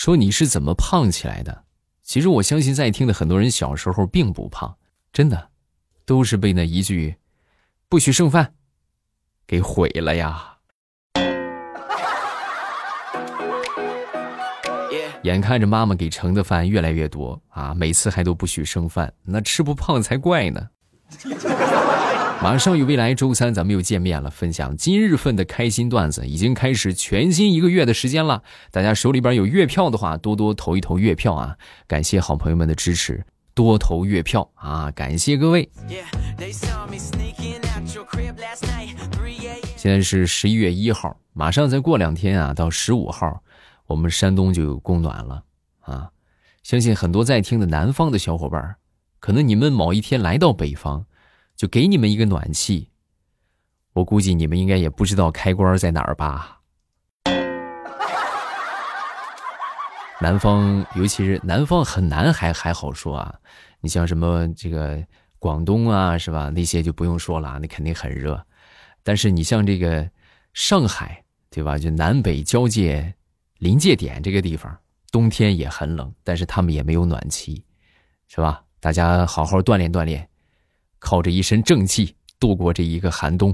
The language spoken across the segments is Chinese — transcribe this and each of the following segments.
说你是怎么胖起来的？其实我相信在听的很多人小时候并不胖，真的，都是被那一句“不许剩饭”给毁了呀。眼看着妈妈给盛的饭越来越多啊，每次还都不许剩饭，那吃不胖才怪呢。马上与未来周三咱们又见面了，分享今日份的开心段子，已经开始全新一个月的时间了。大家手里边有月票的话，多多投一投月票啊！感谢好朋友们的支持，多投月票啊！感谢各位。现在是十一月一号，马上再过两天啊，到十五号，我们山东就有供暖了啊！相信很多在听的南方的小伙伴，可能你们某一天来到北方。就给你们一个暖气，我估计你们应该也不知道开关在哪儿吧。南方，尤其是南方很难还还好说啊，你像什么这个广东啊，是吧？那些就不用说了，那肯定很热。但是你像这个上海，对吧？就南北交界临界点这个地方，冬天也很冷，但是他们也没有暖气，是吧？大家好好锻炼锻炼。靠着一身正气度过这一个寒冬。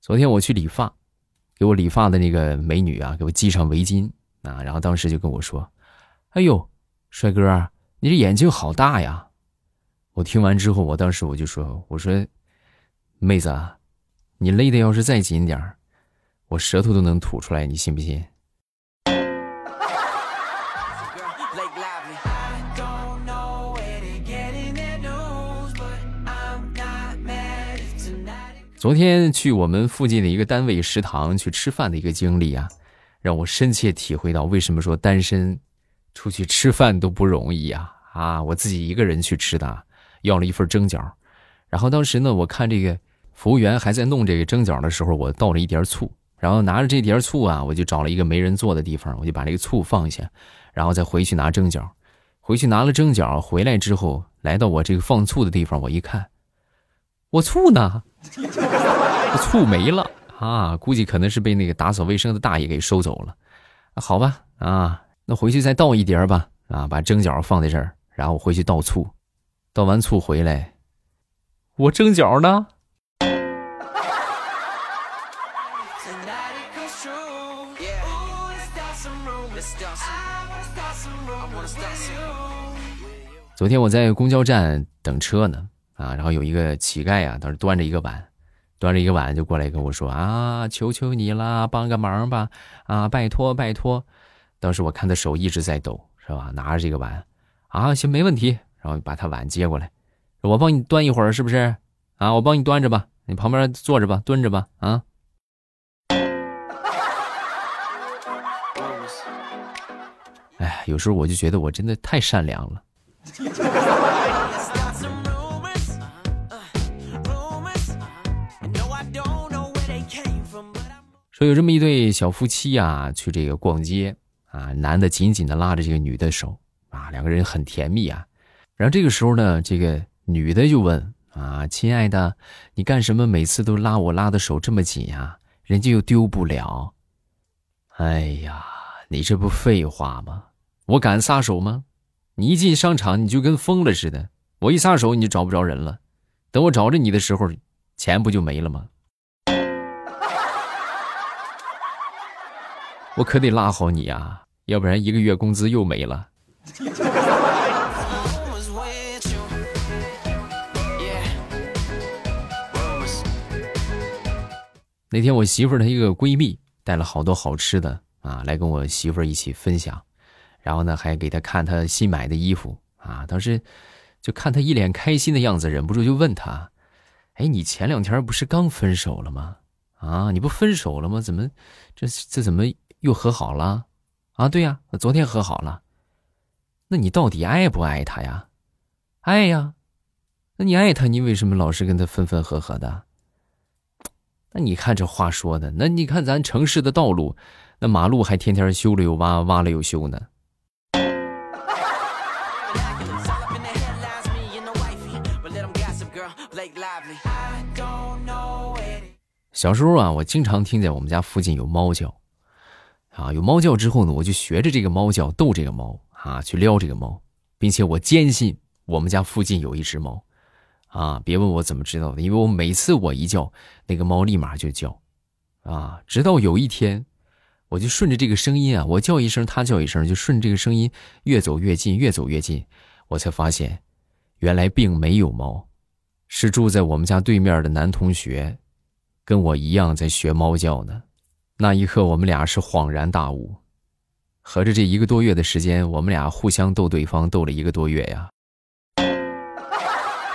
昨天我去理发，给我理发的那个美女啊，给我系上围巾。啊，然后当时就跟我说：“哎呦，帅哥，你这眼睛好大呀！”我听完之后，我当时我就说：“我说，妹子啊，你勒的要是再紧点儿。”我舌头都能吐出来，你信不信？昨天去我们附近的一个单位食堂去吃饭的一个经历啊，让我深切体会到为什么说单身出去吃饭都不容易呀！啊，我自己一个人去吃的，要了一份蒸饺，然后当时呢，我看这个服务员还在弄这个蒸饺的时候，我倒了一点醋。然后拿着这碟醋啊，我就找了一个没人坐的地方，我就把这个醋放下，然后再回去拿蒸饺。回去拿了蒸饺，回来之后来到我这个放醋的地方，我一看，我醋呢？醋没了啊！估计可能是被那个打扫卫生的大爷给收走了。好吧，啊，那回去再倒一碟吧。啊，把蒸饺放在这儿，然后回去倒醋。倒完醋回来，我蒸饺呢？昨天我在公交站等车呢，啊，然后有一个乞丐啊，当时端着一个碗，端着一个碗就过来跟我说啊，求求你啦，帮个忙吧，啊，拜托拜托。当时我看他手一直在抖，是吧？拿着这个碗，啊，行，没问题。然后把他碗接过来，我帮你端一会儿，是不是？啊，我帮你端着吧，你旁边坐着吧，蹲着吧，啊。哎，有时候我就觉得我真的太善良了。说有这么一对小夫妻啊，去这个逛街啊，男的紧紧的拉着这个女的手啊，两个人很甜蜜啊。然后这个时候呢，这个女的就问啊：“亲爱的，你干什么每次都拉我拉的手这么紧呀？人家又丢不了。”哎呀，你这不废话吗？我敢撒手吗？你一进商场，你就跟疯了似的。我一撒手，你就找不着人了。等我找着你的时候，钱不就没了吗？我可得拉好你啊，要不然一个月工资又没了。那天我媳妇儿她一个闺蜜带了好多好吃的啊，来跟我媳妇儿一起分享。然后呢，还给她看她新买的衣服啊！当时就看他一脸开心的样子，忍不住就问他：“哎，你前两天不是刚分手了吗？啊，你不分手了吗？怎么这这怎么又和好了？啊，对呀，昨天和好了。那你到底爱不爱他呀？爱呀。那你爱他，你为什么老是跟他分分合合的？那你看这话说的，那你看咱城市的道路，那马路还天天修了又挖，挖了又修呢。小时候啊，我经常听见我们家附近有猫叫，啊，有猫叫之后呢，我就学着这个猫叫逗这个猫啊，去撩这个猫，并且我坚信我们家附近有一只猫，啊，别问我怎么知道的，因为我每次我一叫，那个猫立马就叫，啊，直到有一天，我就顺着这个声音啊，我叫一声，它叫一声，就顺着这个声音越走越近，越走越近，我才发现，原来并没有猫，是住在我们家对面的男同学。跟我一样在学猫叫呢，那一刻我们俩是恍然大悟，合着这一个多月的时间，我们俩互相逗对方逗了一个多月呀。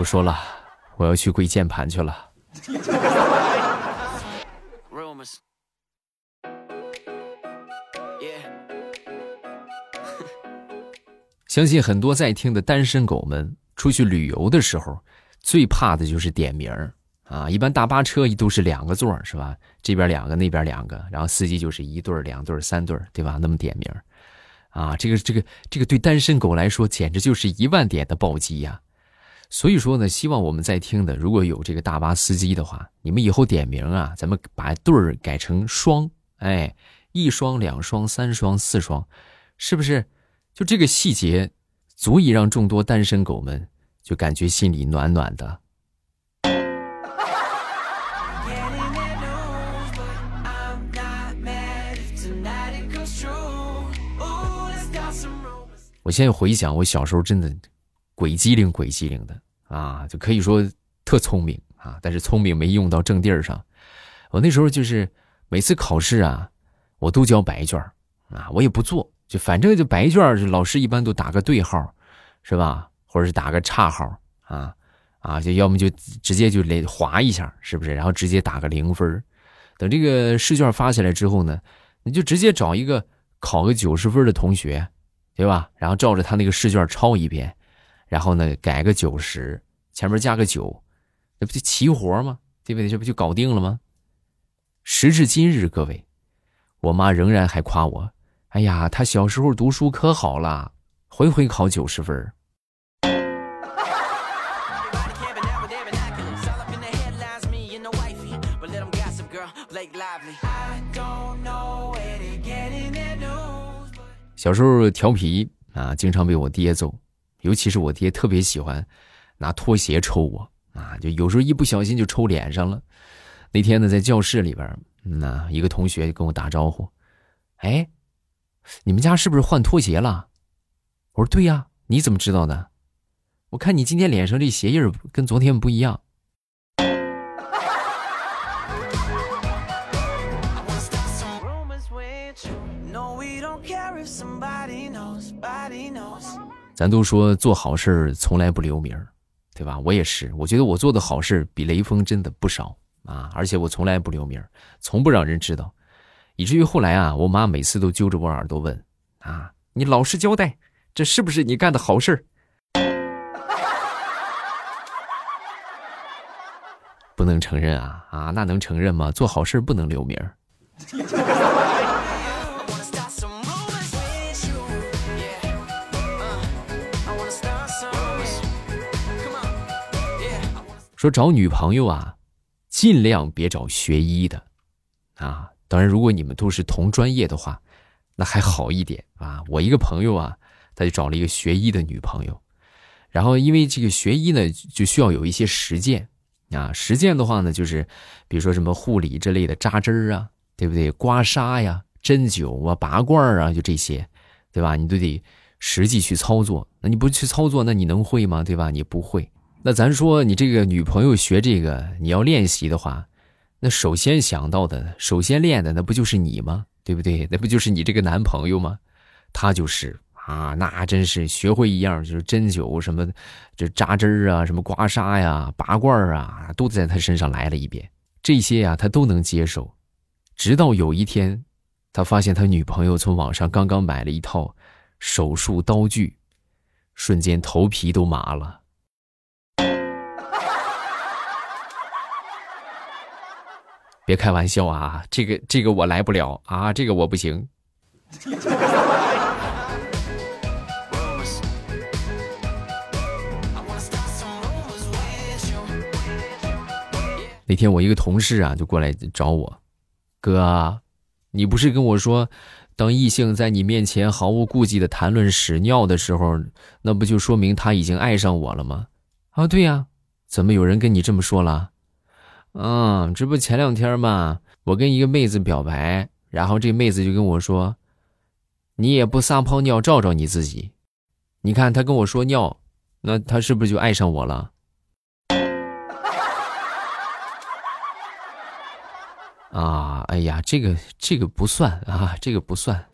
不说了，我要去跪键盘去了。相信很多在听的单身狗们出去旅游的时候。最怕的就是点名儿啊！一般大巴车都是两个座，是吧？这边两个，那边两个，然后司机就是一对儿、两对儿、三对儿，对吧？那么点名儿，啊，这个、这个、这个对单身狗来说简直就是一万点的暴击呀！所以说呢，希望我们在听的如果有这个大巴司机的话，你们以后点名啊，咱们把对儿改成双，哎，一双、两双、三双、四双，是不是？就这个细节，足以让众多单身狗们。就感觉心里暖暖的。我现在回想，我小时候真的鬼机灵鬼机灵的啊，就可以说特聪明啊，但是聪明没用到正地儿上。我那时候就是每次考试啊，我都交白卷啊，我也不做，就反正就白卷就老师一般都打个对号，是吧？或者是打个叉号啊啊，就要么就直接就来划一下，是不是？然后直接打个零分等这个试卷发下来之后呢，你就直接找一个考个九十分的同学，对吧？然后照着他那个试卷抄一遍，然后呢改个九十，前面加个九，那不就齐活吗？对不对？这不就搞定了吗？时至今日，各位，我妈仍然还夸我：“哎呀，她小时候读书可好了，回回考九十分。”小时候调皮啊，经常被我爹揍，尤其是我爹特别喜欢拿拖鞋抽我啊，就有时候一不小心就抽脸上了。那天呢，在教室里边，那一个同学就跟我打招呼：“哎，你们家是不是换拖鞋了？”我说：“对呀，你怎么知道的？我看你今天脸上这鞋印跟昨天不一样。”咱都说做好事从来不留名对吧？我也是，我觉得我做的好事比雷锋真的不少啊！而且我从来不留名从不让人知道，以至于后来啊，我妈每次都揪着我耳朵问：“啊，你老实交代，这是不是你干的好事 不能承认啊啊，那能承认吗？做好事不能留名说找女朋友啊，尽量别找学医的，啊，当然如果你们都是同专业的话，那还好一点啊。我一个朋友啊，他就找了一个学医的女朋友，然后因为这个学医呢，就需要有一些实践啊。实践的话呢，就是比如说什么护理之类的扎针儿啊，对不对？刮痧呀、针灸啊、拔罐儿啊，就这些，对吧？你都得实际去操作。那你不去操作，那你能会吗？对吧？你不会。那咱说，你这个女朋友学这个，你要练习的话，那首先想到的，首先练的，那不就是你吗？对不对？那不就是你这个男朋友吗？他就是啊，那真是学会一样，就是针灸什么，这扎针儿啊，什么刮痧呀、拔罐儿啊，都在他身上来了一遍。这些呀，他都能接受。直到有一天，他发现他女朋友从网上刚刚买了一套手术刀具，瞬间头皮都麻了。别开玩笑啊，这个这个我来不了啊，这个我不行。那天我一个同事啊，就过来找我，哥，你不是跟我说，当异性在你面前毫无顾忌的谈论屎尿的时候，那不就说明他已经爱上我了吗？啊，对呀，怎么有人跟你这么说了？嗯，这不前两天嘛，我跟一个妹子表白，然后这妹子就跟我说，你也不撒泡尿照照你自己，你看她跟我说尿，那她是不是就爱上我了？啊，哎呀，这个这个不算啊，这个不算。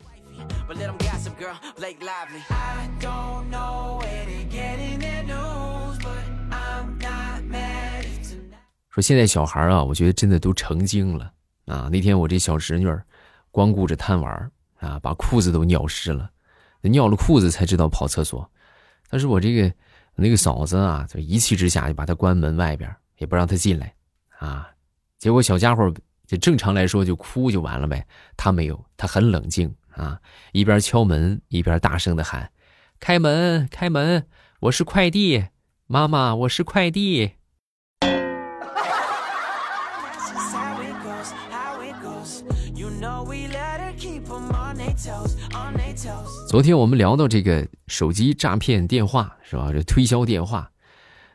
说现在小孩啊，我觉得真的都成精了啊！那天我这小侄女，光顾着贪玩啊，把裤子都尿湿了，尿了裤子才知道跑厕所。但是我这个那个嫂子啊，就一气之下就把她关门外边，也不让她进来啊。结果小家伙。就正常来说，就哭就完了呗。他没有，他很冷静啊，一边敲门一边大声的喊：“开门，开门！我是快递，妈妈，我是快递。”昨天我们聊到这个手机诈骗电话是吧？这推销电话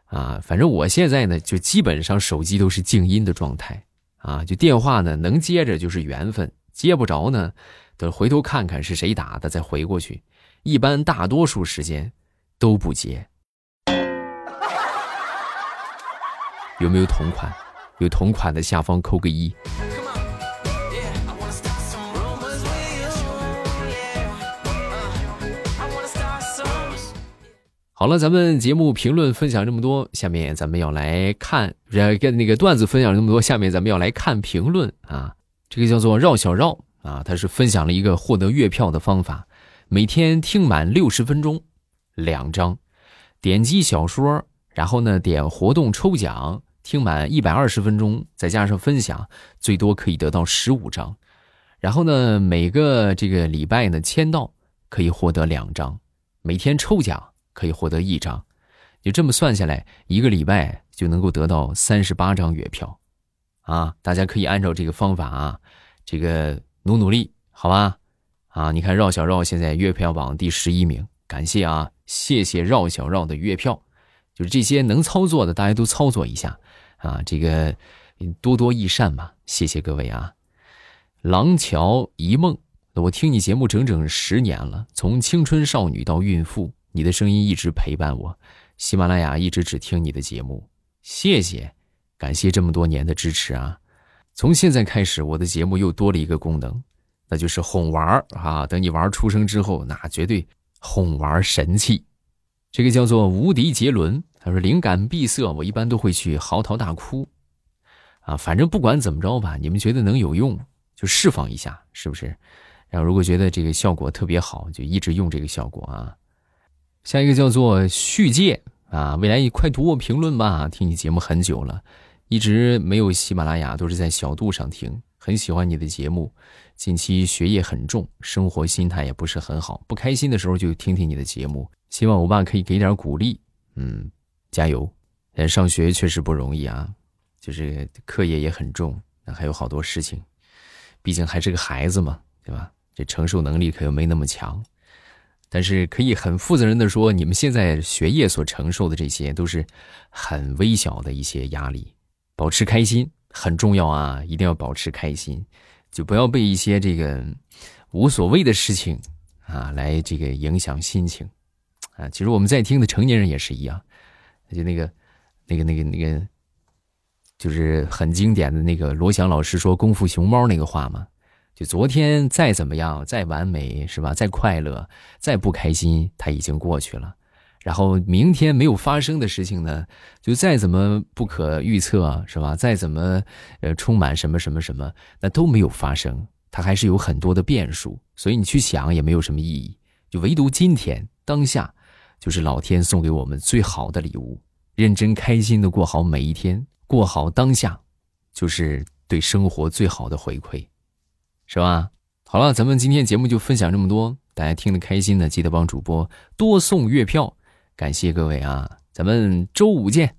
啊，反正我现在呢，就基本上手机都是静音的状态。啊，就电话呢，能接着就是缘分，接不着呢，等回头看看是谁打的，再回过去。一般大多数时间都不接。有没有同款？有同款的下方扣个一。好了，咱们节目评论分享这么多，下面咱们要来看，跟那个段子分享这么多，下面咱们要来看评论啊。这个叫做绕小绕啊，他是分享了一个获得月票的方法，每天听满六十分钟，两张，点击小说，然后呢点活动抽奖，听满一百二十分钟，再加上分享，最多可以得到十五张，然后呢每个这个礼拜呢签到可以获得两张，每天抽奖。可以获得一张，就这么算下来，一个礼拜就能够得到三十八张月票，啊！大家可以按照这个方法啊，这个努努力，好吧？啊！你看绕小绕现在月票榜第十一名，感谢啊，谢谢绕小绕的月票，就是这些能操作的大家都操作一下啊，这个多多益善嘛，谢谢各位啊！廊桥一梦，我听你节目整整十年了，从青春少女到孕妇。你的声音一直陪伴我，喜马拉雅一直只听你的节目，谢谢，感谢这么多年的支持啊！从现在开始，我的节目又多了一个功能，那就是哄玩啊！等你玩出生之后，那绝对哄玩神器。这个叫做无敌杰伦，他说灵感闭塞，我一般都会去嚎啕大哭啊！反正不管怎么着吧，你们觉得能有用就释放一下，是不是？然后如果觉得这个效果特别好，就一直用这个效果啊！下一个叫做续界啊，未来你快读我评论吧，听你节目很久了，一直没有喜马拉雅，都是在小度上听，很喜欢你的节目。近期学业很重，生活心态也不是很好，不开心的时候就听听你的节目，希望欧巴可以给点鼓励。嗯，加油！上学确实不容易啊，就是课业也很重，还有好多事情，毕竟还是个孩子嘛，对吧？这承受能力可又没那么强。但是可以很负责任的说，你们现在学业所承受的这些都是很微小的一些压力，保持开心很重要啊！一定要保持开心，就不要被一些这个无所谓的事情啊来这个影响心情啊。其实我们在听的成年人也是一样，就那个那个那个那个，就是很经典的那个罗翔老师说《功夫熊猫》那个话嘛，就昨天再怎么样，再完美是吧？再快乐，再不开心，它已经过去了。然后明天没有发生的事情呢，就再怎么不可预测是吧？再怎么呃充满什么什么什么，那都没有发生，它还是有很多的变数。所以你去想也没有什么意义。就唯独今天当下，就是老天送给我们最好的礼物。认真开心的过好每一天，过好当下，就是对生活最好的回馈，是吧？好了，咱们今天节目就分享这么多，大家听得开心的，记得帮主播多送月票。感谢各位啊，咱们周五见。